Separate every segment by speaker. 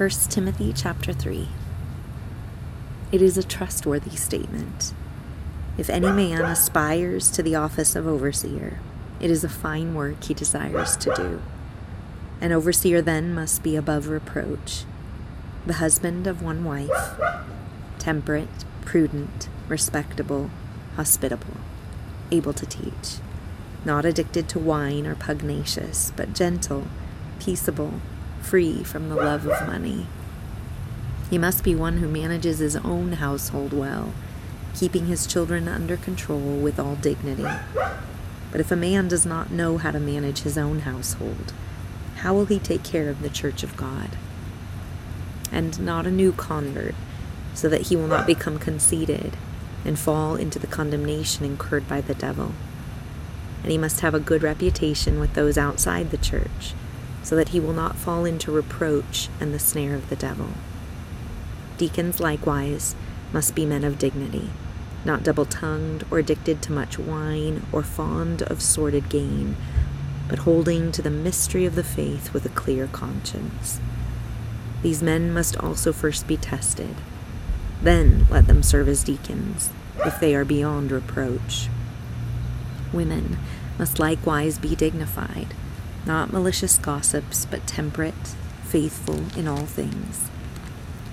Speaker 1: 1 Timothy chapter 3. It is a trustworthy statement. If any man aspires to the office of overseer, it is a fine work he desires to do. An overseer then must be above reproach, the husband of one wife, temperate, prudent, respectable, hospitable, able to teach, not addicted to wine or pugnacious, but gentle, peaceable, free from the love of money. He must be one who manages his own household well, keeping his children under control with all dignity. But if a man does not know how to manage his own household, how will he take care of the church of God? And not a new convert, so that he will not become conceited and fall into the condemnation incurred by the devil. And he must have a good reputation with those outside the church so that he will not fall into reproach and the snare of the devil. Deacons likewise must be men of dignity, not double tongued or addicted to much wine or fond of sordid gain, but holding to the mystery of the faith with a clear conscience. These men must also first be tested. Then let them serve as deacons, if they are beyond reproach. Women must likewise be dignified not malicious gossips, but temperate, faithful in all things.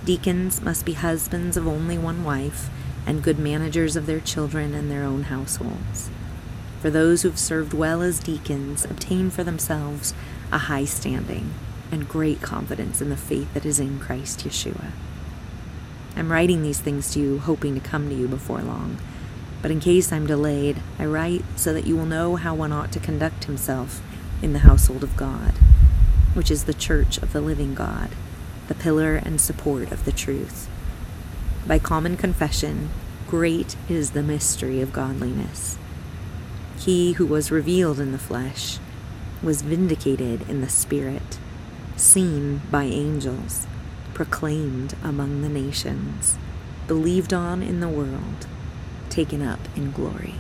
Speaker 1: Deacons must be husbands of only one wife, and good managers of their children and their own households. For those who've served well as deacons obtain for themselves a high standing and great confidence in the faith that is in Christ Yeshua. I'm writing these things to you, hoping to come to you before long. But in case I'm delayed, I write so that you will know how one ought to conduct himself in the household of God, which is the church of the living God, the pillar and support of the truth. By common confession, great is the mystery of godliness. He who was revealed in the flesh was vindicated in the spirit, seen by angels, proclaimed among the nations, believed on in the world, taken up in glory.